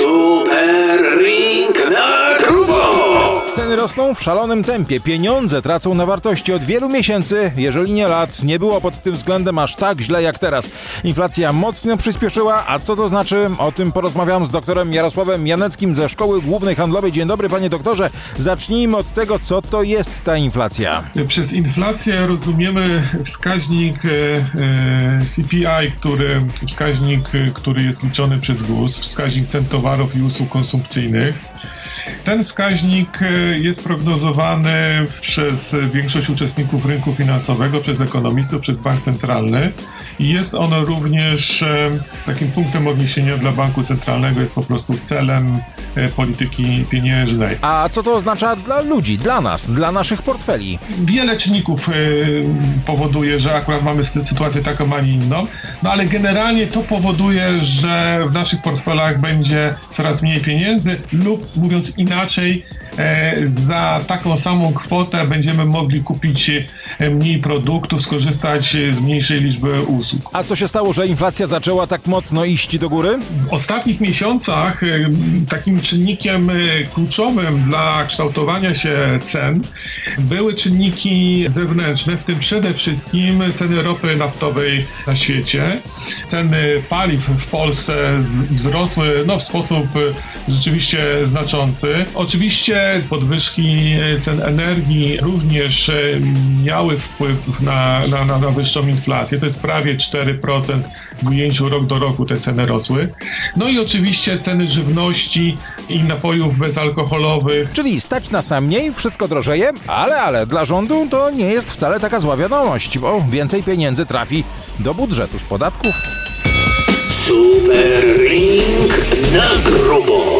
Super Ring grubo! Ceny rosną w szalonym tempie, pieniądze tracą na wartości od wielu miesięcy, jeżeli nie lat. Nie było pod tym względem aż tak źle jak teraz. Inflacja mocno przyspieszyła, a co to znaczy? O tym porozmawiam z doktorem Jarosławem Janeckim ze Szkoły Głównej Handlowej. Dzień dobry, panie doktorze. Zacznijmy od tego, co to jest ta inflacja. Przez inflację rozumiemy wskaźnik e, e, CPI, który, wskaźnik, e, który jest liczony przez GUS, wskaźnik cen towarów i usług konsumpcyjnych. Ten wskaźnik e, jest prognozowany przez większość uczestników rynku finansowego, przez ekonomistów, przez bank centralny. I jest on również takim punktem odniesienia dla banku centralnego, jest po prostu celem polityki pieniężnej. A co to oznacza dla ludzi, dla nas, dla naszych portfeli? Wiele czynników e, powoduje, że akurat mamy sy- sytuację taką, a nie inną, no ale generalnie to powoduje, że w naszych portfelach będzie coraz mniej pieniędzy lub mówiąc inaczej, e, za taką samą kwotę będziemy mogli kupić e, mniej produktów, skorzystać e, z mniejszej liczby usług. A co się stało, że inflacja zaczęła tak mocno iść do góry? W ostatnich miesiącach e, takim czynnikiem e, kluczowym dla kształtowania się cen były czynniki zewnętrzne, w tym przede wszystkim ceny ropy naftowej na świecie. Ceny paliw w Polsce wzrosły no, w sposób e, rzeczywiście znaczący. Oczywiście podwyżki cen energii również e, miały wpływ na, na, na, na wyższą inflację. To jest prawie 4% w ujęciu rok do roku te ceny rosły. No i oczywiście ceny żywności i napojów bezalkoholowych. Czyli stać nas na mniej, wszystko drożeje, ale, ale dla rządu to nie jest wcale taka zła wiadomość, bo więcej pieniędzy trafi do budżetu z podatków. Super Ring na grubo!